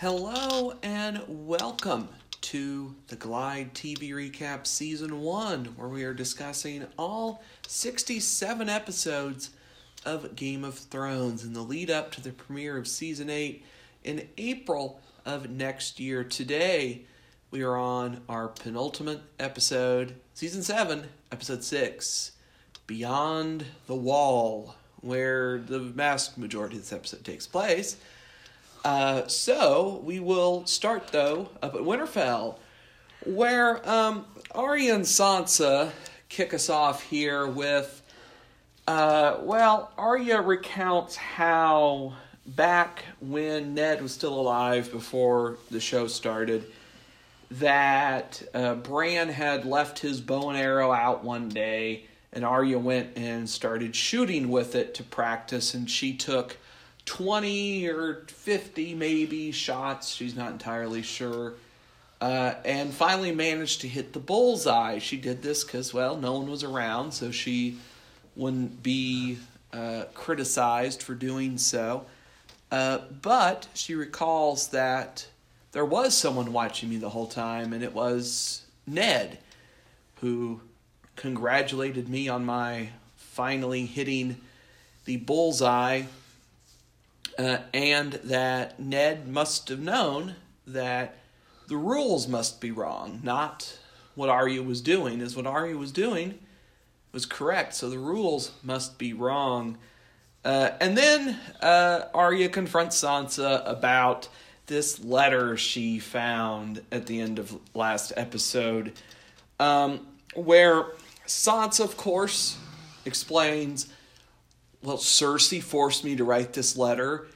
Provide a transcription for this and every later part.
Hello and welcome to the Glide TV Recap Season 1, where we are discussing all 67 episodes of Game of Thrones in the lead up to the premiere of Season 8 in April of next year. Today, we are on our penultimate episode, Season 7, Episode 6 Beyond the Wall, where the vast majority of this episode takes place. Uh, so we will start though up at Winterfell, where um, Arya and Sansa kick us off here with. Uh, well, Arya recounts how back when Ned was still alive before the show started, that uh, Bran had left his bow and arrow out one day, and Arya went and started shooting with it to practice, and she took 20 or 50 maybe shots, she's not entirely sure. Uh, and finally managed to hit the bullseye. She did this because, well, no one was around, so she wouldn't be uh, criticized for doing so. Uh, but she recalls that there was someone watching me the whole time, and it was Ned, who congratulated me on my finally hitting the bullseye uh, and that Ned must have known that the rules must be wrong, not what Arya was doing. Is what Arya was doing was correct, so the rules must be wrong. Uh, and then uh, Arya confronts Sansa about this letter she found at the end of last episode, um, where Sansa, of course, explains well, Cersei forced me to write this letter.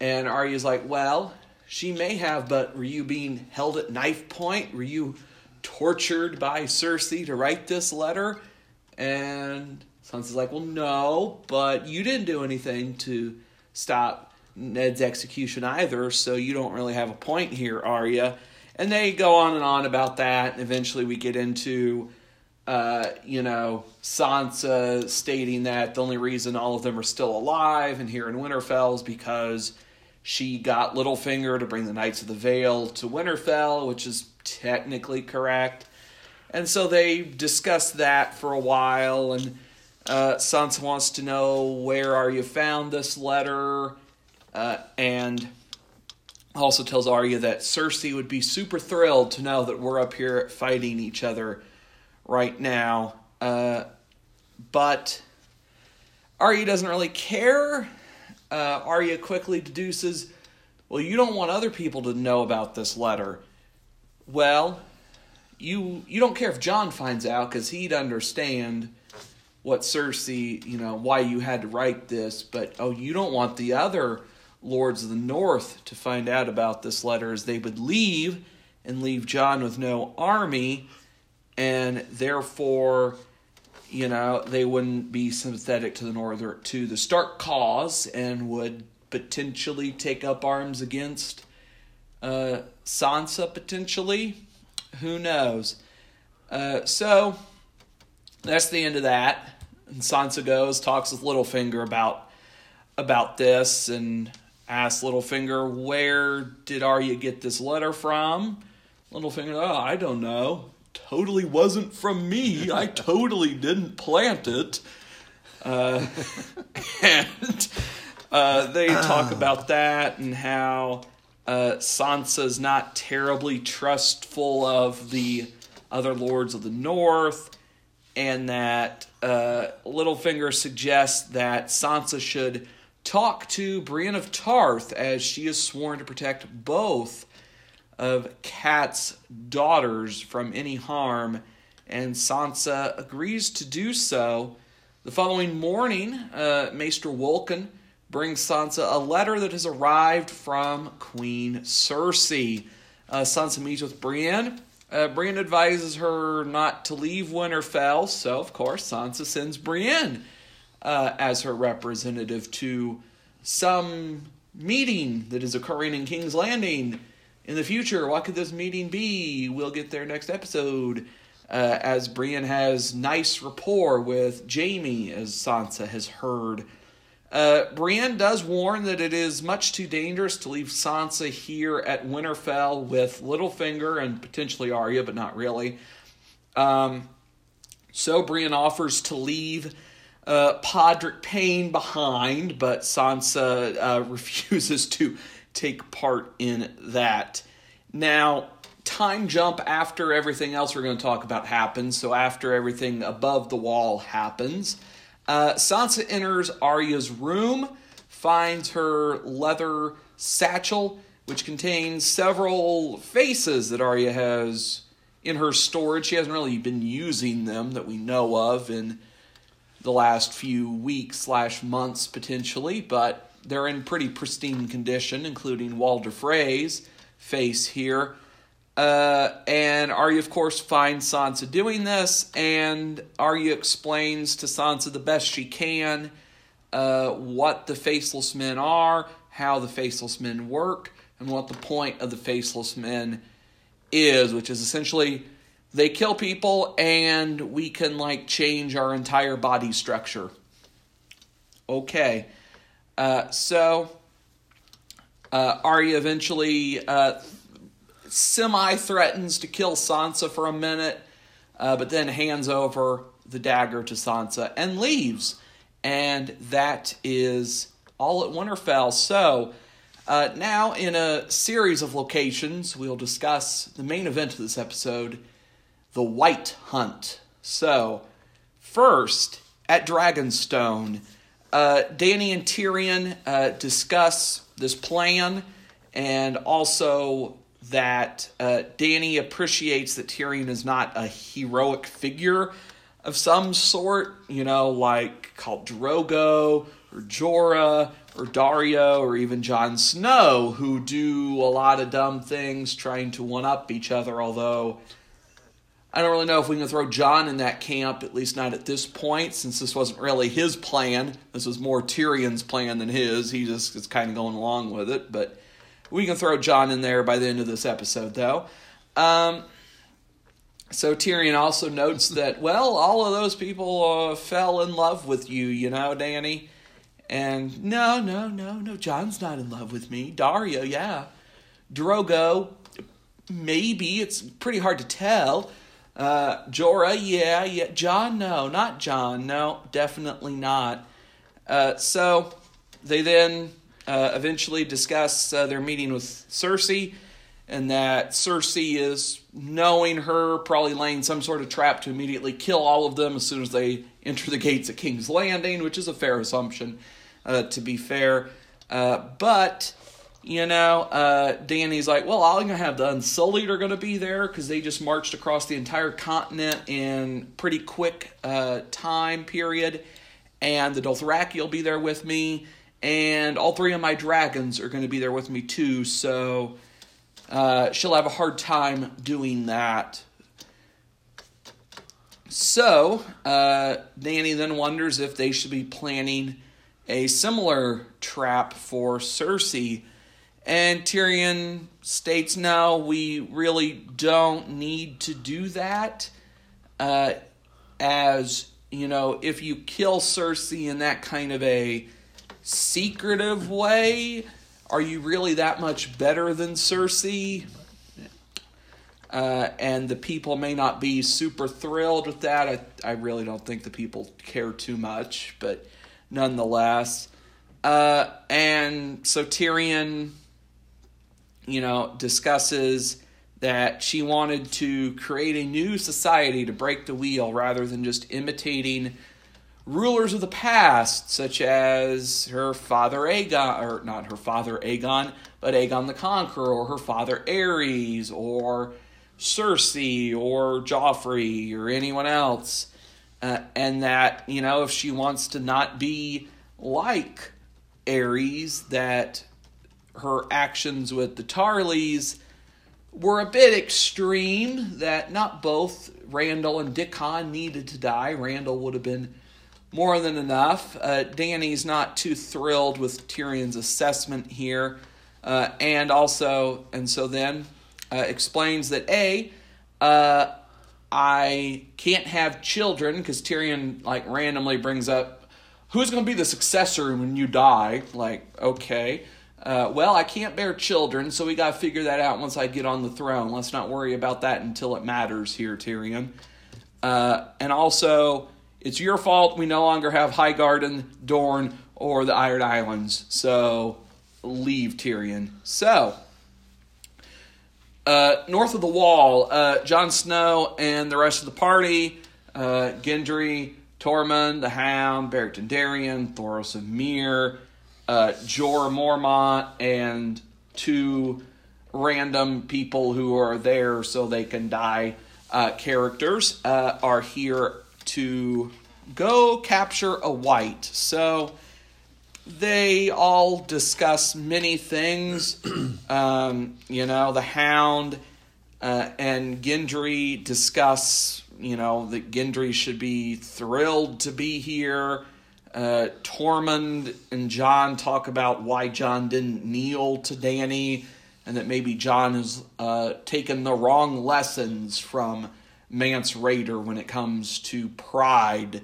And Arya's like, well, she may have, but were you being held at knife point? Were you tortured by Cersei to write this letter? And Sansa's like, well, no, but you didn't do anything to stop Ned's execution either, so you don't really have a point here, Arya. And they go on and on about that, and eventually we get into uh, you know, Sansa stating that the only reason all of them are still alive and here in Winterfell is because she got Littlefinger to bring the Knights of the Vale to Winterfell, which is technically correct. And so they discuss that for a while, and uh, Sansa wants to know where are you found this letter, uh, and also tells Arya that Cersei would be super thrilled to know that we're up here fighting each other right now. Uh, but Arya doesn't really care. Uh, Arya quickly deduces, well, you don't want other people to know about this letter. Well, you you don't care if Jon finds out because he'd understand what Cersei, you know, why you had to write this. But oh, you don't want the other lords of the North to find out about this letter, as they would leave and leave Jon with no army and therefore, you know, they wouldn't be sympathetic to the northern to the Stark cause and would potentially take up arms against uh, Sansa potentially. Who knows? Uh, so that's the end of that. And Sansa goes, talks with Littlefinger about about this, and asks Littlefinger, "Where did Arya get this letter from?" Littlefinger, "Oh, I don't know." Totally wasn't from me. I totally didn't plant it. Uh, and uh, they talk about that and how uh, Sansa's not terribly trustful of the other lords of the north, and that uh, Littlefinger suggests that Sansa should talk to Brienne of Tarth as she is sworn to protect both of Cat's daughters from any harm, and Sansa agrees to do so. The following morning, uh, Maester Wolkan brings Sansa a letter that has arrived from Queen Cersei. Uh, Sansa meets with Brienne. Uh, Brienne advises her not to leave Winterfell, so of course Sansa sends Brienne uh, as her representative to some meeting that is occurring in King's Landing in the future, what could this meeting be? We'll get there next episode. Uh, as Brienne has nice rapport with Jaime, as Sansa has heard. Uh, Brienne does warn that it is much too dangerous to leave Sansa here at Winterfell with Littlefinger and potentially Arya, but not really. Um, so Brienne offers to leave uh, Podrick Payne behind, but Sansa uh, refuses to take part in that. Now, time jump after everything else we're going to talk about happens. So after everything above the wall happens, uh, Sansa enters Arya's room, finds her leather satchel, which contains several faces that Arya has in her storage. She hasn't really been using them that we know of in the last few weeks slash months potentially, but they're in pretty pristine condition, including Walder Frey's face here. Uh, and Arya, of course, finds Sansa doing this, and Arya explains to Sansa the best she can uh, what the Faceless Men are, how the Faceless Men work, and what the point of the Faceless Men is, which is essentially they kill people and we can like change our entire body structure. Okay, uh, so uh, Arya eventually uh, semi threatens to kill Sansa for a minute, uh, but then hands over the dagger to Sansa and leaves. And that is all at Winterfell. So, uh, now in a series of locations, we'll discuss the main event of this episode the Wight Hunt. So, first, at Dragonstone, uh, Dany and Tyrion uh, discuss this plan and also that uh, Dany appreciates that Tyrion is not a heroic figure of some sort, you know, like Khal Drogo or Jorah or Daario or even Jon Snow, who do a lot of dumb things trying to one up each other, although. I don't really know if we can throw Jon in that camp, at least not at this point, since this wasn't really his plan. This was more Tyrion's plan than his. He just is kind of going along with it. But we can throw Jon in there by the end of this episode, though. Um, so Tyrion also notes that, well, all of those people uh, fell in love with you, you know, Dany. And no, no, no, no, Jon's not in love with me. Daario, yeah. Drogo, maybe. It's pretty hard to tell. Uh, Jorah, yeah, yeah. Jon, no, not Jon, No, definitely not. Uh, so they then uh, eventually discuss uh, their meeting with Cersei, and that Cersei is knowing her, probably laying some sort of trap to immediately kill all of them as soon as they enter the gates at King's Landing, which is a fair assumption, uh, to be fair. Uh, but you know, uh, Dany's like, well, I'm gonna have the Unsullied are gonna be there because they just marched across the entire continent in pretty quick uh, time period, and the Dothraki will be there with me, and all three of my dragons are to be there with me too. So uh, she'll have a hard time doing that. So uh, Dany then wonders if they should be planning a similar trap for Cersei. And Tyrion states, no, we really don't need to do that. Uh, as, you know, if you kill Cersei in that kind of a secretive way, are you really that much better than Cersei? Uh, and the people may not be super thrilled with that. I, I really don't think the people care too much, but nonetheless. Uh, and so Tyrion, you know, discusses that she wanted to create a new society to break the wheel rather than just imitating rulers of the past, such as her father Aegon, or not her father Aegon, but Aegon the Conqueror, or her father Aerys, or Cersei, or Joffrey, or anyone else. Uh, and that, you know, if she wants to not be like Aerys, that her actions with the Tarleys were a bit extreme, that not both Randall and Dickon needed to die. Randall would have been more than enough. Uh, Dany's not too thrilled with Tyrion's assessment here, uh, and also, and so then uh, explains that a, uh, I can't have children because Tyrion like randomly brings up who's going to be the successor when you die? Like, okay. Uh, well, I can't bear children, so we got to figure that out once I get on the throne. Let's not worry about that until it matters here, Tyrion. Uh, and also, it's your fault we no longer have Highgarden, Dorne, or the Iron Islands. So leave Tyrion. So, uh, north of the wall, uh, Jon Snow and the rest of the party, uh, Gendry, Tormund, the Hound, Beric Dondarrion, Thoros of Myr, uh, Jorah Mormont, and two random people who are there so they can die uh, characters uh, are here to go capture a white. So they all discuss many things. um, you know, the Hound uh, and Gendry discuss, you know, that Gendry should be thrilled to be here. Uh, Tormund and Jon talk about why Jon didn't kneel to Dany and that maybe John has uh, taken the wrong lessons from Mance Rayder when it comes to pride.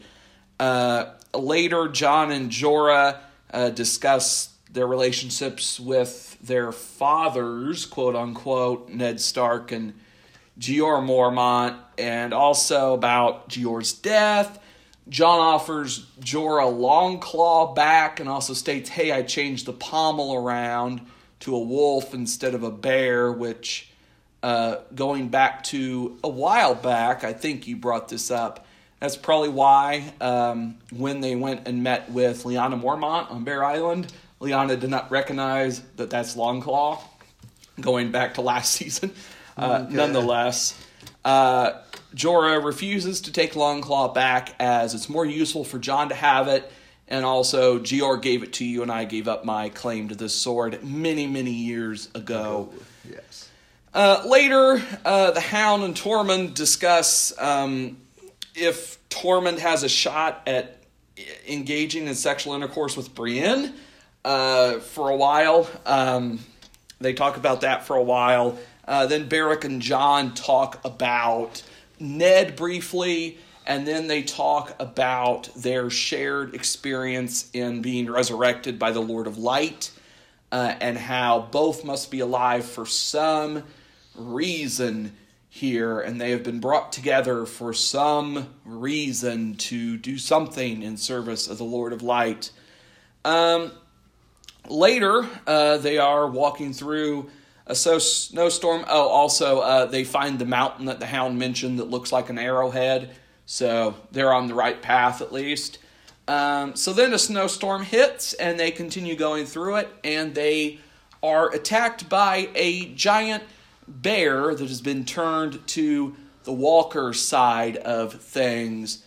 Uh, later, John and Jorah uh, discuss their relationships with their fathers, quote unquote, Ned Stark and Jeor Mormont, and also about Jeor's death. Jon offers Jorah Longclaw back and also states, Hey, I changed the pommel around to a wolf instead of a bear, which, uh, going back to a while back, I think you brought this up. That's probably why um, when they went and met with Lyanna Mormont on Bear Island, Lyanna did not recognize that that's Longclaw, going back to last season. Uh, okay. Nonetheless, uh, Jorah refuses to take Longclaw back as it's more useful for Jon to have it and also, Jeor gave it to you, and I gave up my claim to this sword many, many years ago. Oh, yes. Uh, later, uh, the Hound and Tormund discuss um, if Tormund has a shot at engaging in sexual intercourse with Brienne uh, for a while. Um, they talk about that for a while. Uh, then Beric and Jon talk about Ned briefly and then they talk about their shared experience in being resurrected by the Lord of Light uh, and how both must be alive for some reason here, and they have been brought together for some reason to do something in service of the Lord of Light. Um, later, uh, they are walking through a so snowstorm. Oh, also, uh, they find the mountain that the hound mentioned that looks like an arrowhead so they're on the right path at least. Um, so then a snowstorm hits and they continue going through it and they are attacked by a giant bear that has been turned to the walker side of things.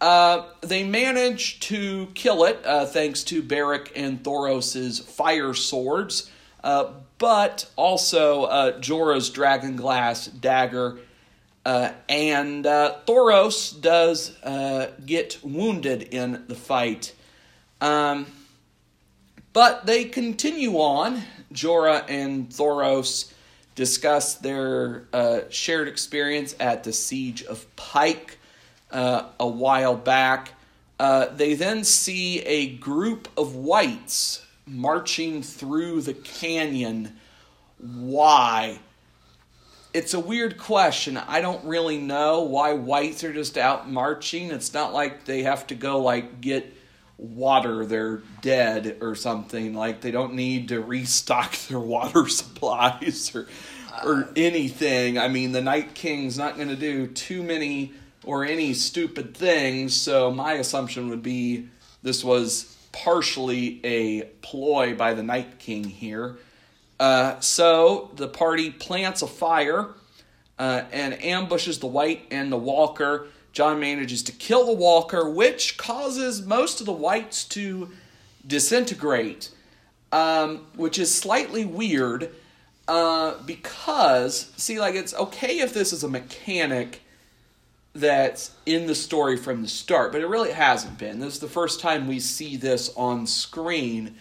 Uh, they manage to kill it uh, thanks to Beric and Thoros's fire swords, uh, but also uh, Jorah's dragon glass dagger uh, and uh, Thoros does uh, get wounded in the fight. Um, but they continue on. Jorah and Thoros discuss their uh, shared experience at the Siege of Pike a while back. They then see a group of wights marching through the canyon. Why? it's a weird question. I don't really know why wights are just out marching. It's not like they have to go like get water. They're dead or something. Like they don't need to restock their water supplies or or anything. I mean, the Night King's not going to do too many or any stupid things. So my assumption would be this was partially a ploy by the Night King here. Uh, so the party plants a fire uh, and ambushes the Wight and the walker. Jon manages to kill the walker, which causes most of the Wights to disintegrate, um, which is slightly weird uh, because, see, like, it's okay if this is a mechanic that's in the story from the start, but it really hasn't been. This is the first time we see this on screen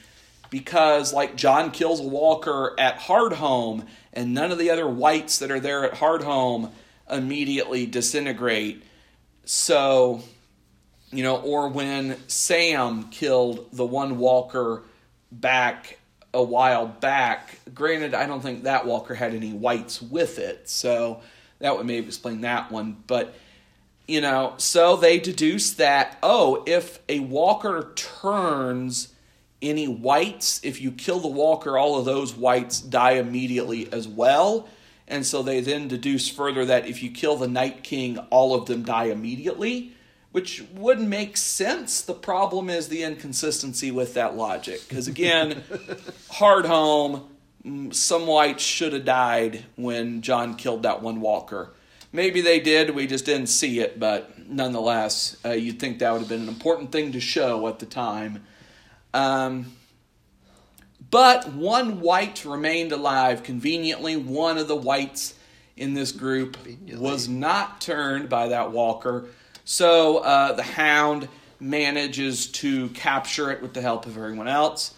because like Jon kills walker at Hardhome and none of the other wights that are there at Hardhome immediately disintegrate. So you know, or when Sam killed the one walker back a while back. Granted, I don't think that walker had any whites with it, so that would maybe explain that one. But, you know, so they deduce that, oh, if a walker turns any wights, if you kill the walker, all of those wights die immediately as well. And so they then deduce further that if you kill the Night King, all of them die immediately, which wouldn't make sense. The problem is the inconsistency with that logic. Because again, Hardhome, mm, some wights should have died when Jon killed that one walker. Maybe they did, we just didn't see it, but nonetheless, uh, you'd think that would have been an important thing to show at the time. Um, but one wight remained alive. Conveniently, one of the wights in this group was not turned by that walker. So uh, the hound manages to capture it with the help of everyone else.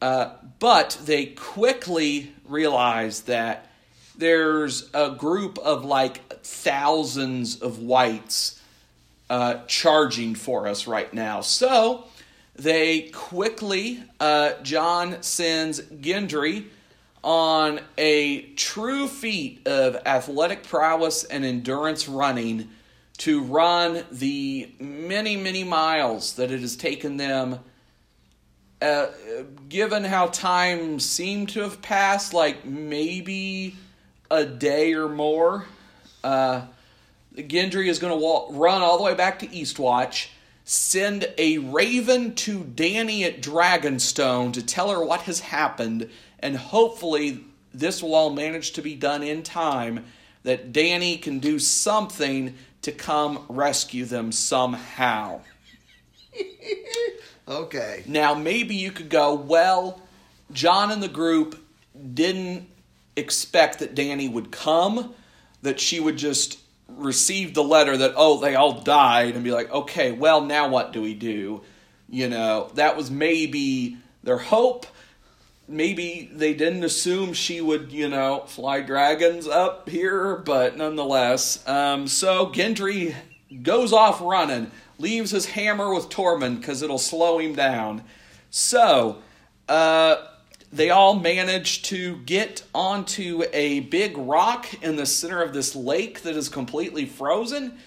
Uh, but they quickly realize that there's a group of like thousands of wights uh, charging for us right now. So they quickly, uh, Jon sends Gendry on a true feat of athletic prowess and endurance running to run the many, many miles that it has taken them. Uh, given how time seemed to have passed, like maybe a day or more, uh, Gendry is going to walk run all the way back to Eastwatch Send a raven to Dany at Dragonstone to tell her what has happened, and hopefully this will all manage to be done in time that Dany can do something to come rescue them somehow. okay. Now, maybe you could go, well, Jon and the group didn't expect that Dany would come, that she would just receive the letter that oh they all died and be like okay well now what do we do? You know that was maybe their hope. Maybe they didn't assume she would you know fly dragons up here but nonetheless um, so gendry goes off running leaves his hammer with tormund because it'll slow him down. So uh they all manage to get onto a big rock in the center of this lake that is completely frozen.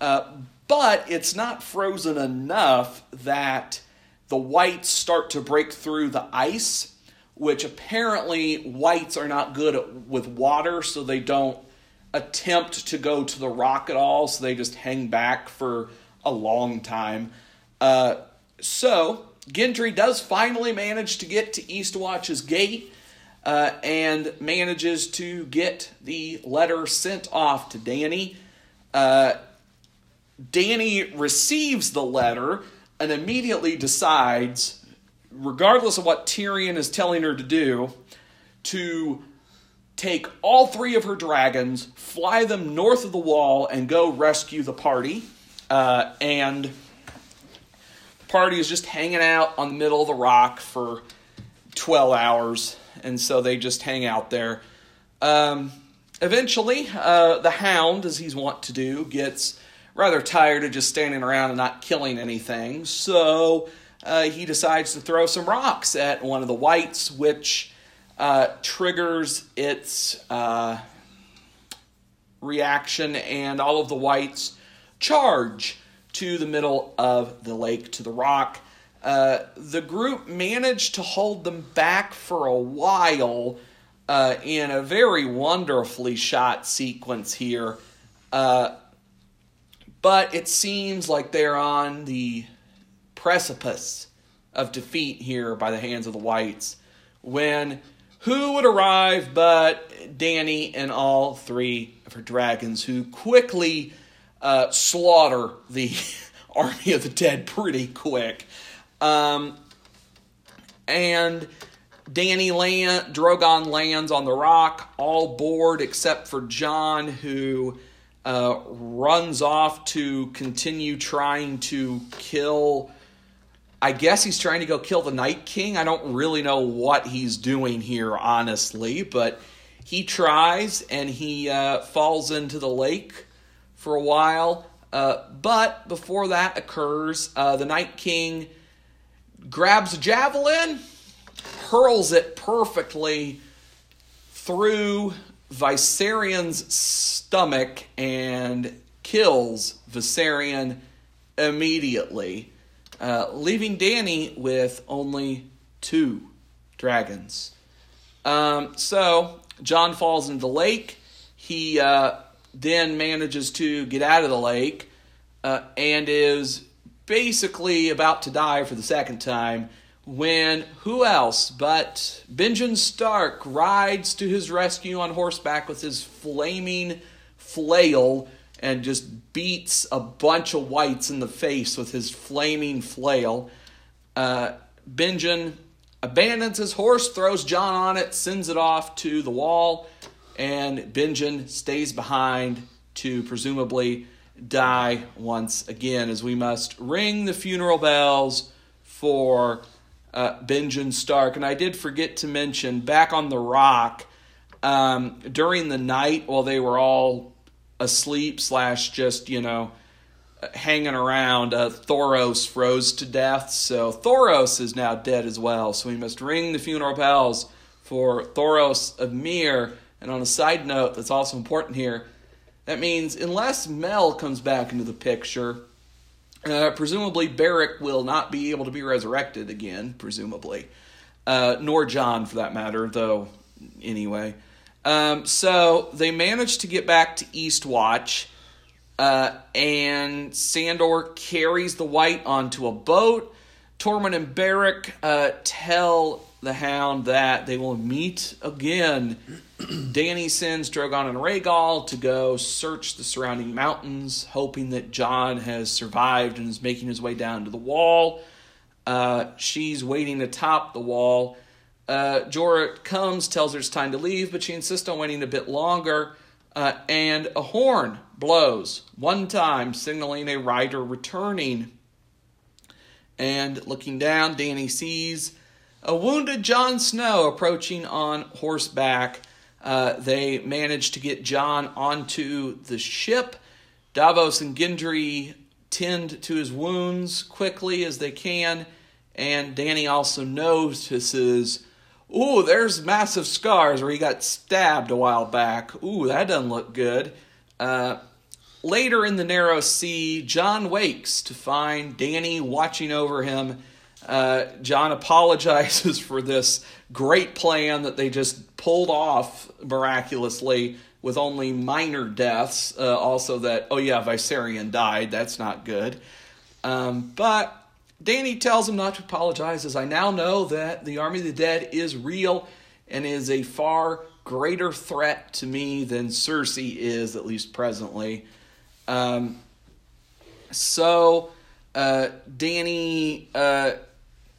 Uh, but it's not frozen enough that the wights start to break through the ice, which apparently wights are not good at, with water, so they don't attempt to go to the rock at all, so they just hang back for a long time. Uh, so Gendry does finally manage to get to Eastwatch's gate uh, and manages to get the letter sent off to Dany. Uh, Dany receives the letter and immediately decides, regardless of what Tyrion is telling her to do, to take all three of her dragons, fly them north of the wall, and go rescue the party. Uh, and party is just hanging out on the middle of the rock for 12 hours, and so they just hang out there. Um, eventually, uh, the hound, as he's wont to do, gets rather tired of just standing around and not killing anything, so uh, he decides to throw some rocks at one of the wights, which uh, triggers its uh, reaction, and all of the wights charge to the middle of the lake to the rock. Uh, the group managed to hold them back for a while uh, in a very wonderfully shot sequence here. Uh, but it seems like they're on the precipice of defeat here by the hands of the wights when who would arrive but Dany and all three of her dragons, who quickly uh, slaughter the army of the dead pretty quick. Um, and Dany land, Drogon lands on the rock, all board except for Jon, who uh, runs off to continue trying to kill. I guess he's trying to go kill the Night King. I don't really know what he's doing here, honestly, but he tries and he uh, falls into the lake for a while. Uh, but before that occurs, uh, the Night King grabs a javelin, hurls it perfectly through Viserion's stomach, and kills Viserion immediately, uh, leaving Dany with only two dragons. Um, so Jon falls into the lake. He uh, then manages to get out of the lake uh, and is basically about to die for the second time when who else but Benjen Stark rides to his rescue on horseback with his flaming flail and just beats a bunch of wights in the face with his flaming flail. Uh, Benjen abandons his horse, throws Jon on it, sends it off to the wall, and Benjen stays behind to presumably die once again, as we must ring the funeral bells for uh, Benjen Stark. And I did forget to mention back on the rock um, during the night while they were all asleep slash just you know hanging around. Uh, Thoros froze to death, so Thoros is now dead as well. So we must ring the funeral bells for Thoros of Myr. And on a side note, that's also important here. That means unless Mel comes back into the picture, uh, presumably Beric will not be able to be resurrected again. Presumably, uh, nor Jon, for that matter. Though, anyway. Um, so they managed to get back to Eastwatch. Uh, and Sandor carries the wight onto a boat. Tormund and Beric uh, tell the Hound that they will meet again. Dany sends Drogon and Rhaegal to go search the surrounding mountains, hoping that Jon has survived and is making his way down to the wall. Uh, she's waiting atop the wall. Uh, Jorah comes, tells her it's time to leave, but she insists on waiting a bit longer. Uh, and a horn blows one time, signaling a rider returning. And looking down, Dany sees a wounded Jon Snow approaching on horseback. Uh, they manage to get Jon onto the ship. Davos and Gendry tend to his wounds quickly as they can, and Dany also notices, ooh, there's massive scars where he got stabbed a while back. Ooh, that doesn't look good. Uh, later in the narrow sea, Jon wakes to find Dany watching over him. Uh, Jon apologizes for this great plan that they just pulled off miraculously with only minor deaths. Uh, also, that, oh yeah, Viserion died. That's not good. Um, but Dany tells him not to apologize, as I now know that the Army of the Dead is real and is a far greater threat to me than Cersei is, at least presently. Um, so, uh, Dany uh,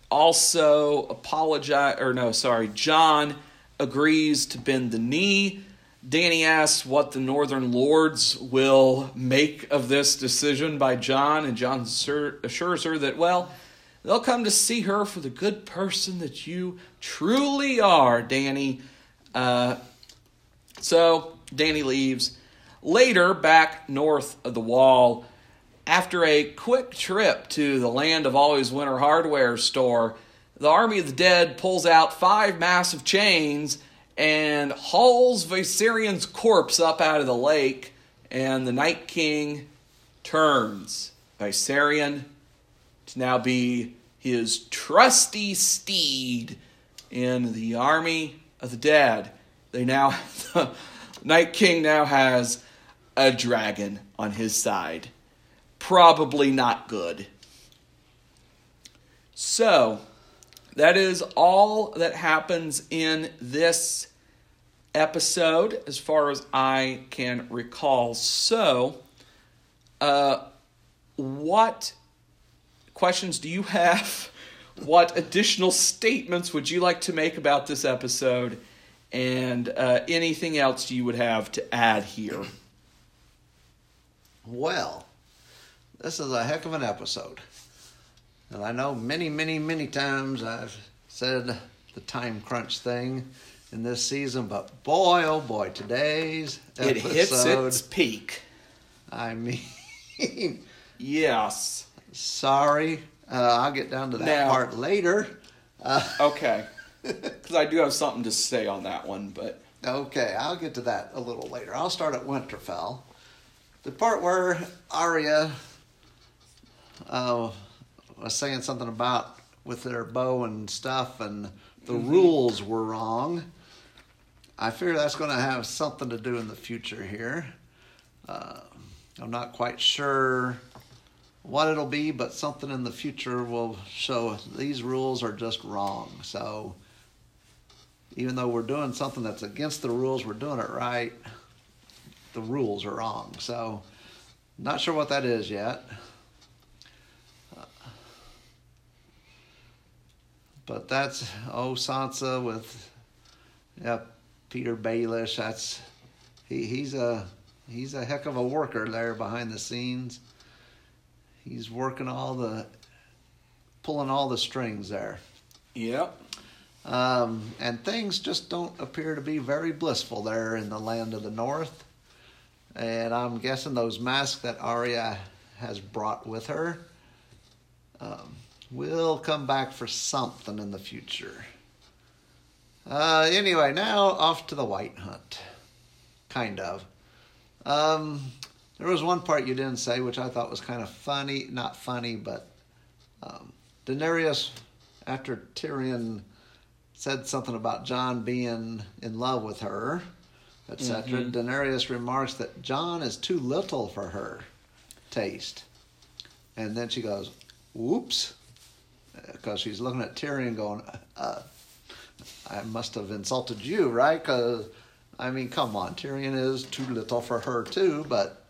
also apologize, or no, sorry, Jon agrees to bend the knee. Dany asks what the Northern Lords will make of this decision by Jon, and Jon assures her that, well, they'll come to see her for the good person that you truly are, Dany. Uh, so Danny leaves. Later, back north of the wall, after a quick trip to the land of always winter hardware store, the army of the dead pulls out five massive chains and hauls Viserion's corpse up out of the lake, and the Night King turns Viserion to now be his trusty steed in the army of the dead. They now, the Night King now has a dragon on his side. Probably not good. So, that is all that happens in this episode, as far as I can recall. So, uh, what questions do you have? What additional statements would you like to make about this episode? And uh, anything else you would have to add here? Well, this is a heck of an episode. And I know many, many, many times I've said the time crunch thing in this season, but boy, oh boy, today's it hits its peak. I mean, mean, Yes. sorry. Uh, I'll get down to that Now- part later. Uh, Okay. Because I do have something to say on that one, but Okay, I'll get to that a little later. I'll start at Winterfell. The part where Arya uh, was saying something about with their bow and stuff, and the rules were wrong. I figure that's going to have something to do in the future here. Uh, I'm not quite sure what it'll be, but something in the future will show these rules are just wrong. So even though we're doing something that's against the rules, we're doing it right. The rules are wrong. So, not sure what that is yet. But that's oh Sansa with yeah Petyr Baelish. That's he, he's a he's a heck of a worker there behind the scenes. He's working all the pulling all the strings there. yep. Um, and things just don't appear to be very blissful there in the land of the north. And I'm guessing those masks that Arya has brought with her um, will come back for something in the future. Uh, anyway, now off to the Wight Hunt. Kind of. Um, there was one part you didn't say, which I thought was kind of funny. Not funny, but um, Daenerys, after Tyrion said something about Jon being in love with her, etc. Mhm. Daenerys remarks that Jon is too little for her taste. And then she goes, whoops, because she's looking at Tyrion going, uh, I must have insulted you, right? Because, I mean, come on, Tyrion is too little for her too, but,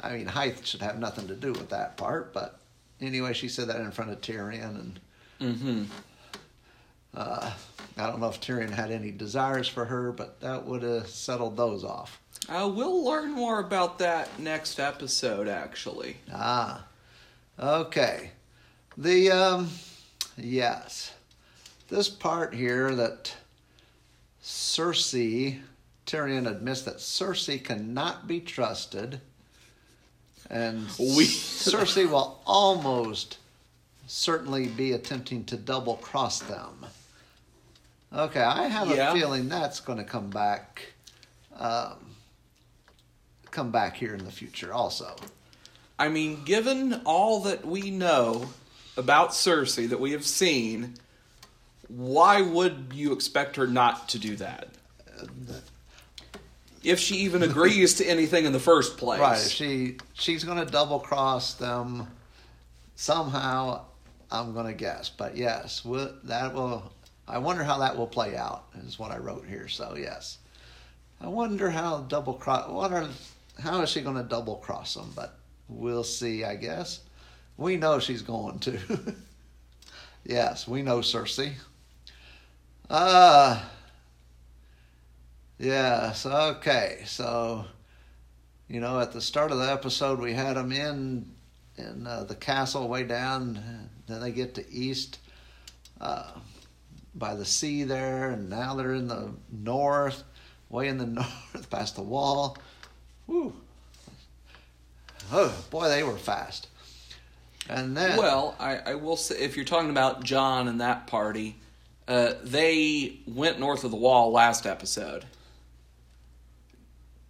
I mean, height should have nothing to do with that part. But anyway, she said that in front of Tyrion, and Mm-hmm. uh, I don't know if Tyrion had any desires for her, but that would have settled those off. Uh, we'll learn more about that next episode, actually. Ah, okay. The um, yes, this part here that Cersei, Tyrion admits that Cersei cannot be trusted, and We- Cersei will almost certainly be attempting to double cross them. Okay, I have Yeah. a feeling that's going to come back. Um, come back here in the future, also. I mean, given all that we know about Cersei that we have seen, why would you expect her not to do that? If she even agrees to anything in the first place. Right. She she's going to double cross them somehow. I'm going to guess, but yes, that will. I wonder how that will play out. Is what I wrote here. So yes, I wonder how double cross. What are how is she going to double cross them? But we'll see. I guess we know she's going to. yes, we know Cersei. Uh Yes, okay. So, you know, at the start of the episode, we had them in in uh, the castle way down. Then they get to east uh, by the sea there, and now they're in the north, way in the north, past the wall. Woo! Oh boy, they were fast. And then, Well, I, I will say, if you're talking about Jon and that party, uh, they went north of the wall last episode.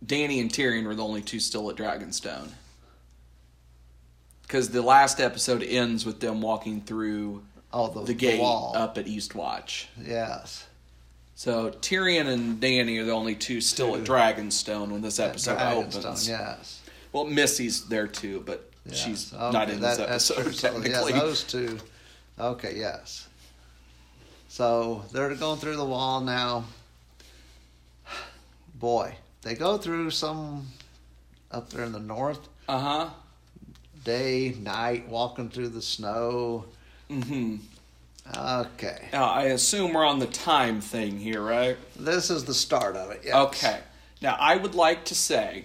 Dany and Tyrion were the only two still at Dragonstone. Because the last episode ends with them walking through oh, the, the gate wall. up at Eastwatch. Yes. So Tyrion and Dany are the only two still at Dragonstone when this episode opens. Yes. Well, Missy's there too, but She's Okay, not in this that- that's episode true. So, technically. Yeah, those two. Okay, yes. So they're going through the wall now. Boy, they go through some up there in the north. Uh huh. Day, night, walking through the snow. Mm-hmm. Okay, Now, I assume we're on the time thing here, right? this is the start of it. Yes. Okay. Now, I would like to say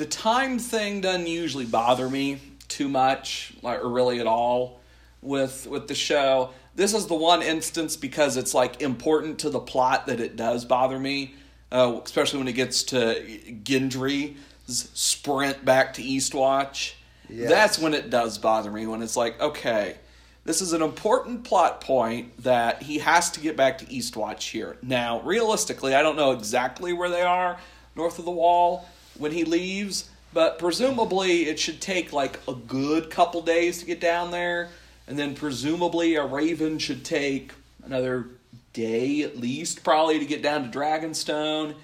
the time thing doesn't usually bother me too much, like, or really at all, with with the show. This is the one instance because it's like important to the plot that it does bother me, uh, especially when it gets to Gendry's sprint back to Eastwatch Yes. That's when it does bother me. When it's like, okay, this is an important plot point that he has to get back to Eastwatch here. Now, realistically, I don't know exactly where they are north of the wall when he leaves, but presumably it should take like a good couple days to get down there, and then presumably a Raven should take another day at least, probably to get down to Dragonstone.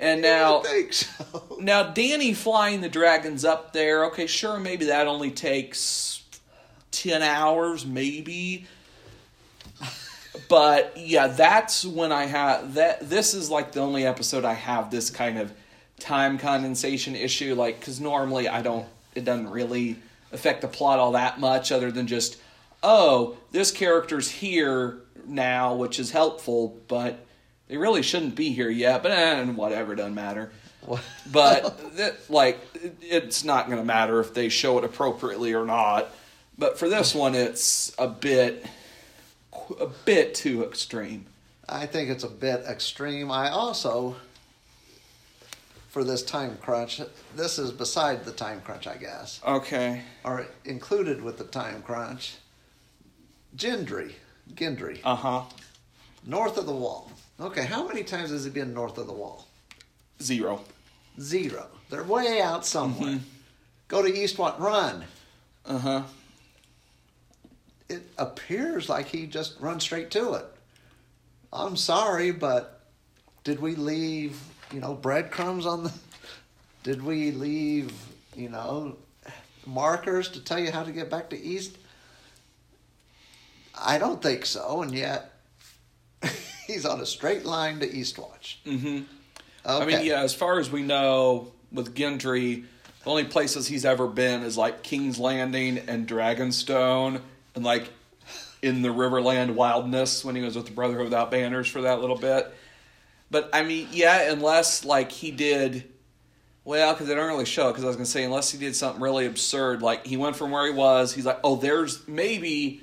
And now, so. now Dany flying the dragons up there. Okay, sure, maybe that only takes ten hours, maybe. But yeah, that's when I have that. This is like the only episode I have this kind of time condensation issue. Like, because normally I don't. It doesn't really affect the plot all that much, other than just, oh, this character's here now, which is helpful, but they really shouldn't be here yet. But eh, whatever, doesn't matter. But that, like, it's not going to matter if they show it appropriately or not. But for this one, it's a bit, a bit too extreme. I think it's a bit extreme. I also, for this time crunch, this is beside the time crunch, I guess, Okay. or included with the time crunch. Gendry, Gendry, Uh huh. north of the wall. Okay, how many times has he been north of the wall? Zero. Zero. They're way out somewhere. Mm-hmm. Go to Eastwatch, run. Uh huh. It appears like he just runs straight to it. I'm sorry, but did we leave, you know, breadcrumbs on the. Did we leave, you know, markers to tell you how to get back to East? I don't think so, and yet he's on a straight line to Eastwatch. Mm-hmm. Okay. I mean, yeah. As far as we know, with Gendry, the only places he's ever been is like King's Landing and Dragonstone, and like in the Riverland Wilderness when he was with the Brotherhood Without Banners for that little bit. But I mean, yeah, unless like he did, well, because they don't really show. Because I was gonna say, unless he did something really absurd, like he went from where he was, he's like, oh, there's maybe.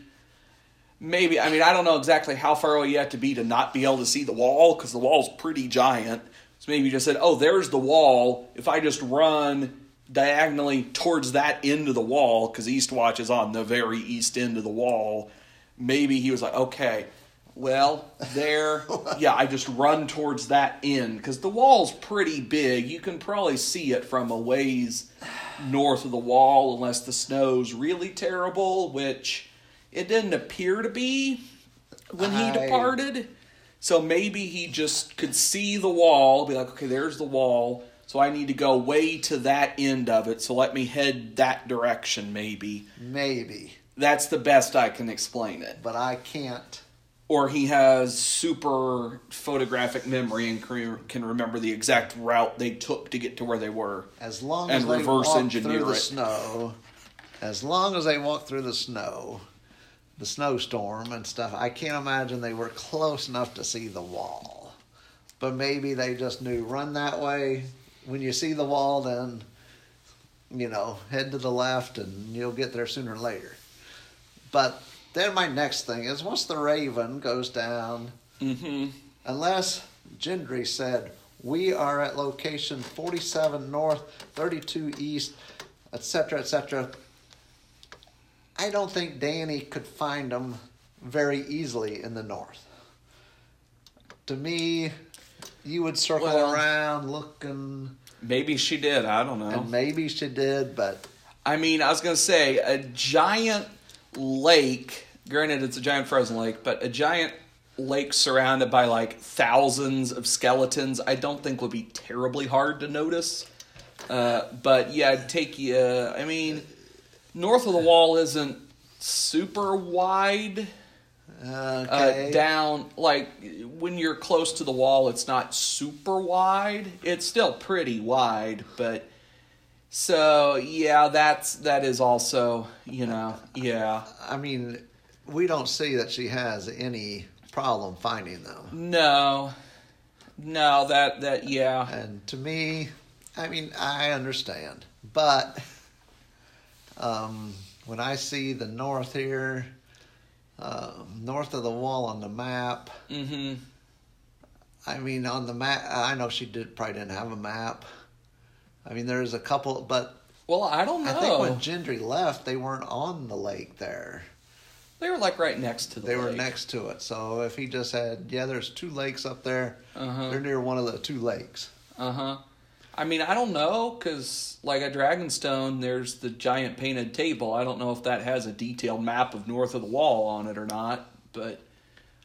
Maybe I mean I don't know exactly how far away you have to be to not be able to see the wall because the wall's pretty giant. So maybe you just said, "Oh, there's the wall. If I just run diagonally towards that end of the wall, because Eastwatch is on the very east end of the wall." Maybe he was like, "Okay, well, there, yeah, I just run towards that end because the wall's pretty big. You can probably see it from a ways north of the wall, unless the snow's really terrible, which it didn't appear to be when he I- departed. So maybe he just could see the wall, be like, okay, there's the wall. So I need to go way to that end of it. So let me head that direction, maybe. Maybe, That's the best I can explain it. but I can't. Or he has super photographic memory and can remember the exact route they took to get to where they were. As long as they walk through the it. snow, as long as they walk through the snow, the snowstorm and stuff, I can't imagine they were close enough to see the wall. But maybe they just knew run that way. When you see the wall, then you know head to the left, and you'll get there sooner or later. But then my next thing is once the Raven goes down, Mm-hmm. unless Gendry said, we are at location 47 north, 32 east, etc., etc., I don't think Dany could find them very easily in the north. To me, you would circle Well- around looking, Maybe she did. I don't know. and maybe she did, but I mean, I was going to say a giant lake. Granted, it's a giant frozen lake, but a giant lake surrounded by like thousands of skeletons. I don't think would be terribly hard to notice. Uh, but yeah, it'd take you. I mean, north of the wall isn't super wide. okay. Uh, down like when you're close to the wall, it's not super wide. It's still pretty wide, but so yeah, that's that is also you know yeah. I mean, we don't see that she has any problem finding them. no. No that that yeah. And to me, I mean, I understand, but um, when I see the north here, um, north of the wall on the map, mm-hmm. I mean, on the map, I know she did probably didn't have a map. I mean, there's a couple, but Well, I don't know. I think when Gendry left, they weren't on the lake there. they were like right next to the. They were next to it. So if he just had, yeah, there's two lakes up there. Uh-huh. They're near one of the two lakes. Uh huh. I mean, I don't know because, like at Dragonstone, there's the giant painted table. I don't know if that has a detailed map of North of the Wall on it or not, but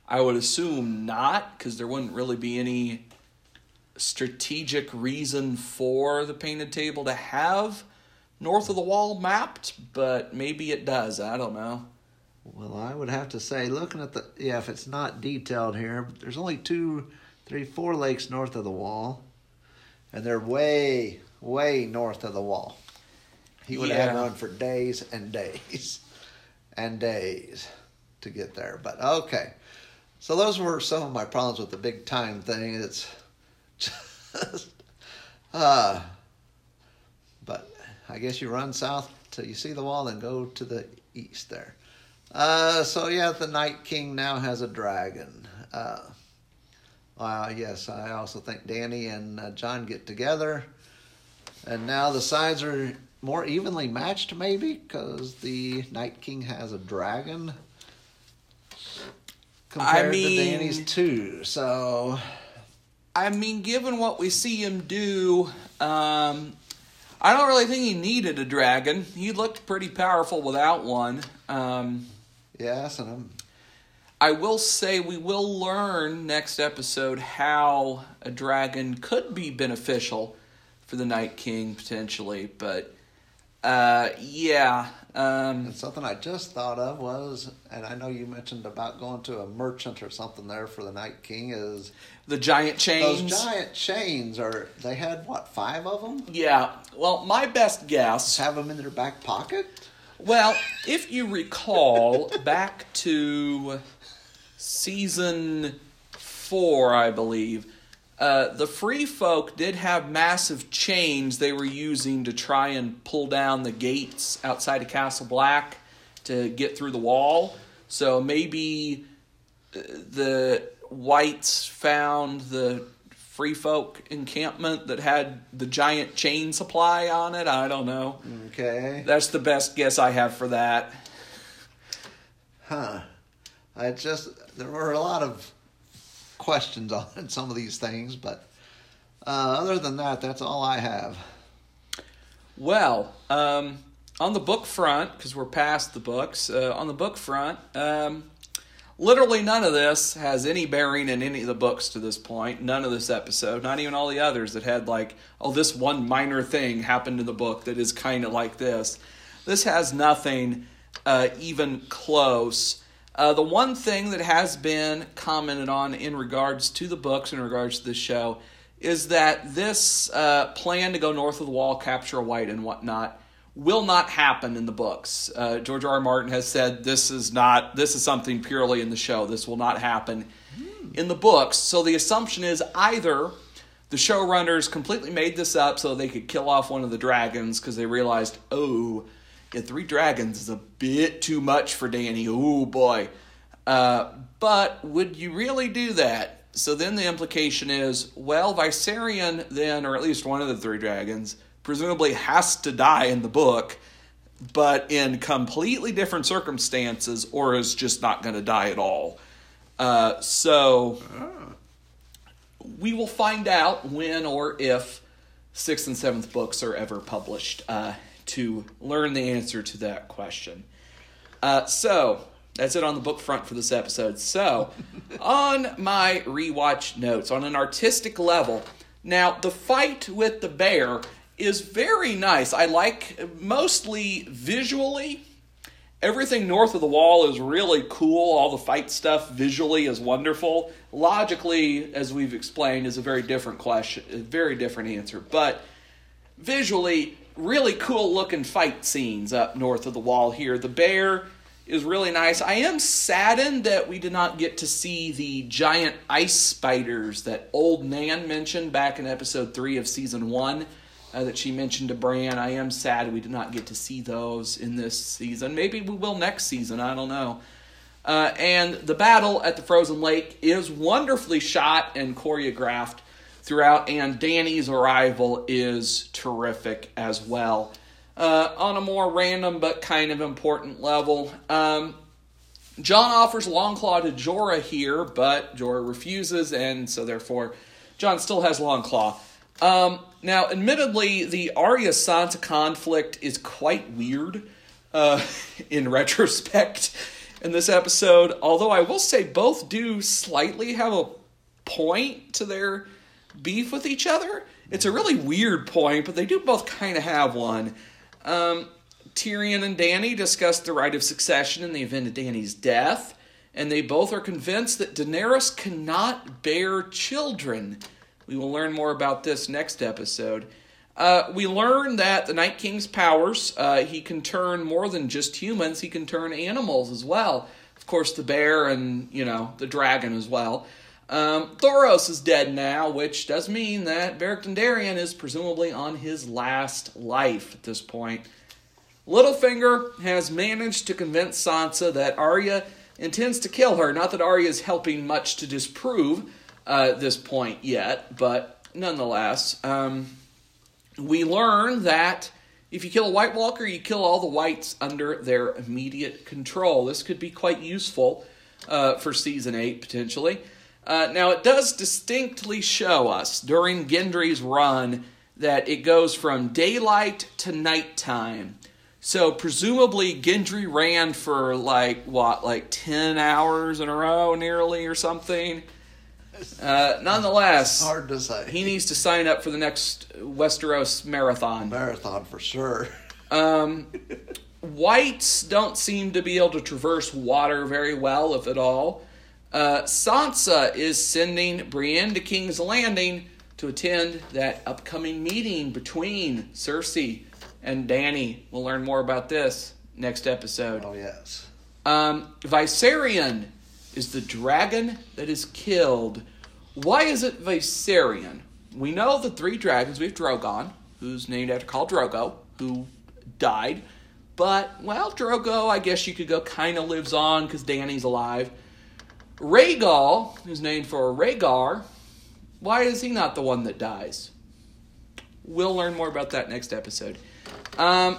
I would assume not because there wouldn't really be any strategic reason for the painted table to have North of the Wall mapped, but maybe it does. I don't know. Well, I would have to say, looking at the yeah, if it's not detailed here, but there's only two, three, four lakes north of the wall, and they're way, way north of the wall. He would have Yeah. run for days and days and days to get there. But okay, so those were some of my problems with the big time thing. It's uh, but I guess you run south till you see the wall, and go to the east there. Uh, so yeah, the Night King now has a dragon. Uh, uh, yes, I also think Dany and uh, Jon get together, and now the sides are more evenly matched, maybe because the Night King has a dragon compared mean- to Dany's two. So I mean, given what we see him do, um, I don't really think he needed a dragon. He looked pretty powerful without one. Um, yes, and I'm I will say we will learn next episode how a dragon could be beneficial for the Night King potentially, but uh, yeah, um, And something I just thought of was, and I know you mentioned about going to a merchant or something there for the Night King. Is the giant chains. those giant chains are? They had what five of them? yeah. Well, my best guess. Have them in their back pocket? Well, if you recall, back to season four, I believe, uh, the free folk did have massive chains they were using to try and pull down the gates outside of Castle Black to get through the wall. So maybe uh, the wights found the free folk encampment that had the giant chain supply on it. I don't know. Okay, That's the best guess I have for that. huh? I just there were a lot of questions on some of these things, but uh, other than that, that's all I have. Well, um, on the book front, because we're past the books, uh, on the book front, um, literally none of this has any bearing in any of the books to this point. None of this episode, not even all the others that had like, oh, this one minor thing happened in the book that is kind of like this. This has nothing uh, even close. Uh, the one thing that has been commented on in regards to the books, in regards to the show, is that this uh, plan to go north of the wall, capture wight and whatnot, will not happen in the books. Uh, George R. R. Martin has said this is not this is something purely in the show. This will not happen in the books. So the assumption is either the showrunners completely made this up so they could kill off one of the dragons because they realized, oh, yeah, three dragons is a bit too much for Dany. Oh boy. Uh, but would you really do that? So then the implication is, well, Viserion then, or at least one of the three dragons, presumably has to die in the book, but in completely different circumstances, or is just not going to die at all. Uh, so we will find out when or if sixth and seventh books are ever published uh, to learn the answer to that question. Uh, so that's it on the book front for this episode. So on my rewatch notes, on an artistic level, now the fight with the bear is very nice. I like mostly visually. Everything north of the wall is really cool. All the fight stuff visually is wonderful. Logically, as we've explained, is a very different question, a very different answer. But visually, really cool looking fight scenes up north of the wall here. The bear is really nice. I am saddened that we did not get to see the giant ice spiders that old Nan mentioned back in episode three of season one. Uh, that she mentioned to Bran. I am sad we did not get to see those in this season. Maybe we will next season. I don't know. Uh, and the battle at the frozen lake is wonderfully shot and choreographed throughout, and Dany's arrival is terrific as well. uh, on a more random but kind of important level. Um, Jon offers Longclaw to Jorah here, but Jorah refuses, and so therefore Jon still has Longclaw. Um, now, admittedly, the Arya Sansa conflict is quite weird uh, in retrospect in this episode, although I will say both do slightly have a point to their beef with each other. It's a really weird point, but they do both kind of have one. Um, Tyrion and Dany discuss the right of succession in the event of Dany's death, and they both are convinced that Daenerys cannot bear children. We will learn more about this next episode. Uh, we learn that the Night King's powers, uh, he can turn more than just humans, he can turn animals as well. Of course, the bear and, you know, the dragon as well. Um, Thoros is dead now, which does mean that Beric Dondarrion is presumably on his last life at this point. Littlefinger has managed to convince Sansa that Arya intends to kill her. Not that Arya is helping much to disprove uh, this point yet, but nonetheless, um, we learn that if you kill a White Walker, you kill all the wights under their immediate control. This could be quite useful uh, for season 8 potentially. Uh, now, it does distinctly show us during Gendry's run that it goes from daylight to nighttime. So, presumably, Gendry ran for like, what, like 10 hours in a row nearly or something. Uh, nonetheless, hard to say. He needs to sign up for the next Westeros marathon. Marathon for sure. Um, wights don't seem to be able to traverse water very well, if at all. Uh, Sansa is sending Brienne to King's Landing to attend that upcoming meeting between Cersei and Dany. We'll learn more about this next episode. Oh, yes. Um, Viserion is the dragon that is killed. Why is it Viserion? We know the three dragons. We have Drogon, who's named after Khal Drogo, who died. But, well, Drogo, I guess you could go, kind of lives on because Dany's alive. Rhaegal, who's named for Rhaegar, why is he not the one that dies? We'll learn more about that next episode. Um,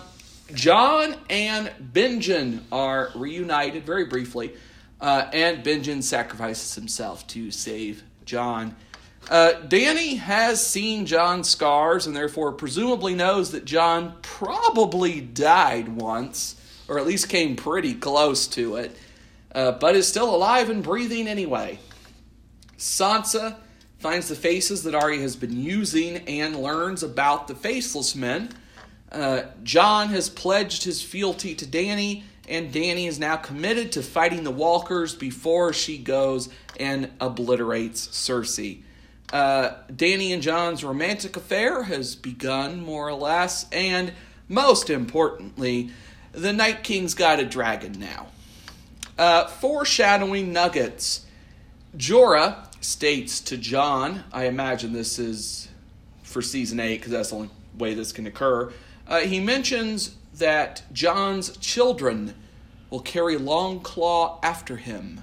Jon and Benjen are reunited very briefly, uh, and Benjen sacrifices himself to save Jon. Uh, Dany has seen Jon's scars and therefore presumably knows that Jon probably died once, or at least came pretty close to it uh, but is still alive and breathing anyway. Sansa finds the faces that Arya has been using and learns about the Faceless Men. Uh, Jon has pledged his fealty to Dany, and Dany is now committed to fighting the Walkers before she goes and obliterates Cersei. Uh, Dany and Jon's romantic affair has begun, more or less, and most importantly, the Night King's got a dragon now. Uh, foreshadowing nuggets. Jorah states to Jon, I imagine this is for season 8 because that's the only way this can occur. Uh, he mentions that Jon's children will carry Longclaw after him.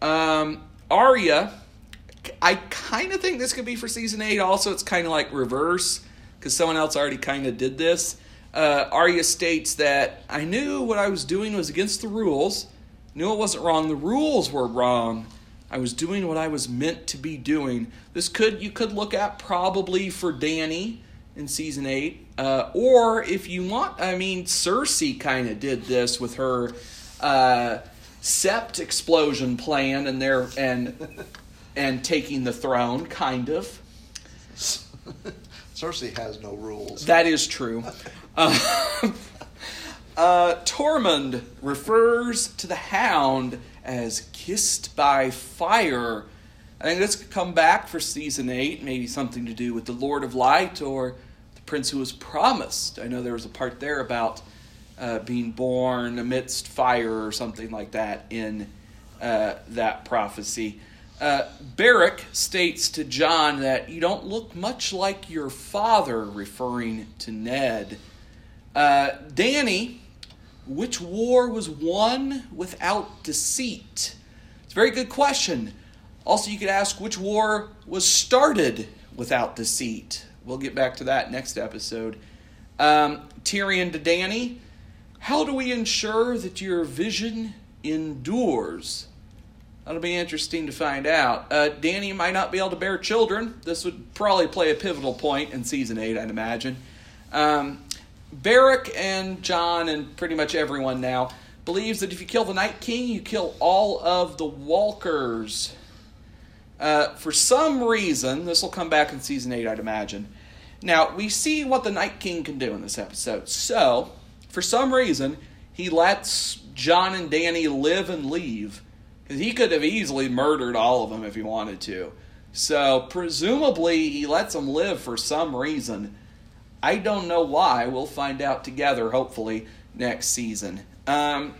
Um, Arya, I kind of think this could be for season 8. Also, it's kind of like reverse because someone else already kind of did this uh, Arya states that I knew what I was doing was against the rules, knew it wasn't wrong. The rules were wrong. I was doing what I was meant to be doing. This could you could look at probably for Dany in season eight, uh, or if you want, I mean, Cersei kind of did this with her uh, sept explosion plan and their and and taking the throne, kind of. Cersei has no rules. That is true. Uh, uh, Tormund refers to the hound as kissed by fire. I think this could come back for season 8, maybe something to do with the Lord of Light or the prince who was promised. I know there was a part there about uh, being born amidst fire or something like that in uh, that prophecy. Uh, Beric states to Jon that you don't look much like your father, referring to Ned. Uh, Dany, which war was won without deceit? It's a very good question. Also, you could ask which war was started without deceit. We'll get back to that next episode. Um, Tyrion to Dany, how do we ensure that your vision endures? That'll be interesting to find out. Uh, Dany might not be able to bear children. This would probably play a pivotal point in season 8, I'd imagine. Um, and Jon and pretty much everyone now, believes that if you kill the Night King, you kill all of the Walkers. Uh, for some reason, this will come back in season 8, I'd imagine. Now, we see what the Night King can do in this episode. So, for some reason, he lets Jon and Dany live and leave. He could have easily murdered all of them if he wanted to. So, presumably, he lets them live for some reason. I don't know why. We'll find out together, hopefully, next season. Um,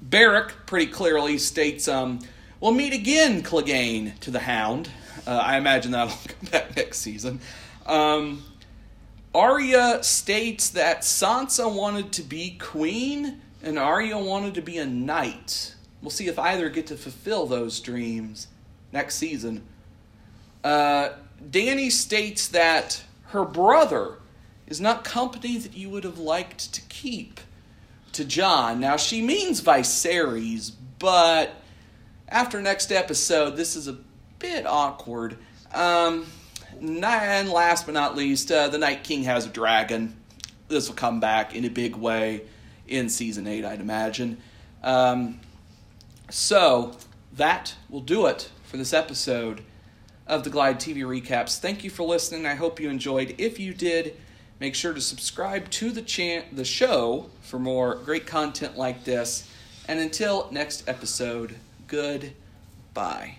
Beric pretty clearly states, um, We'll meet again, Clegane, to the Hound. Uh, I imagine that'll come back next season. Um, Arya states that Sansa wanted to be queen and Arya wanted to be a knight. We'll see if either get to fulfill those dreams next season. Uh, Dany states that her brother is not company that you would have liked to keep to Jon. Now, she means Viserys, but after next episode, this is a bit awkward. Um, and last but not least, uh, the Night King has a dragon. This will come back in a big way in season 8, I'd imagine. Um, so, that will do it for this episode of the Glide TV Recaps. Thank you for listening. I hope you enjoyed. If you did, make sure to subscribe to the, the show for more great content like this. And until next episode, goodbye.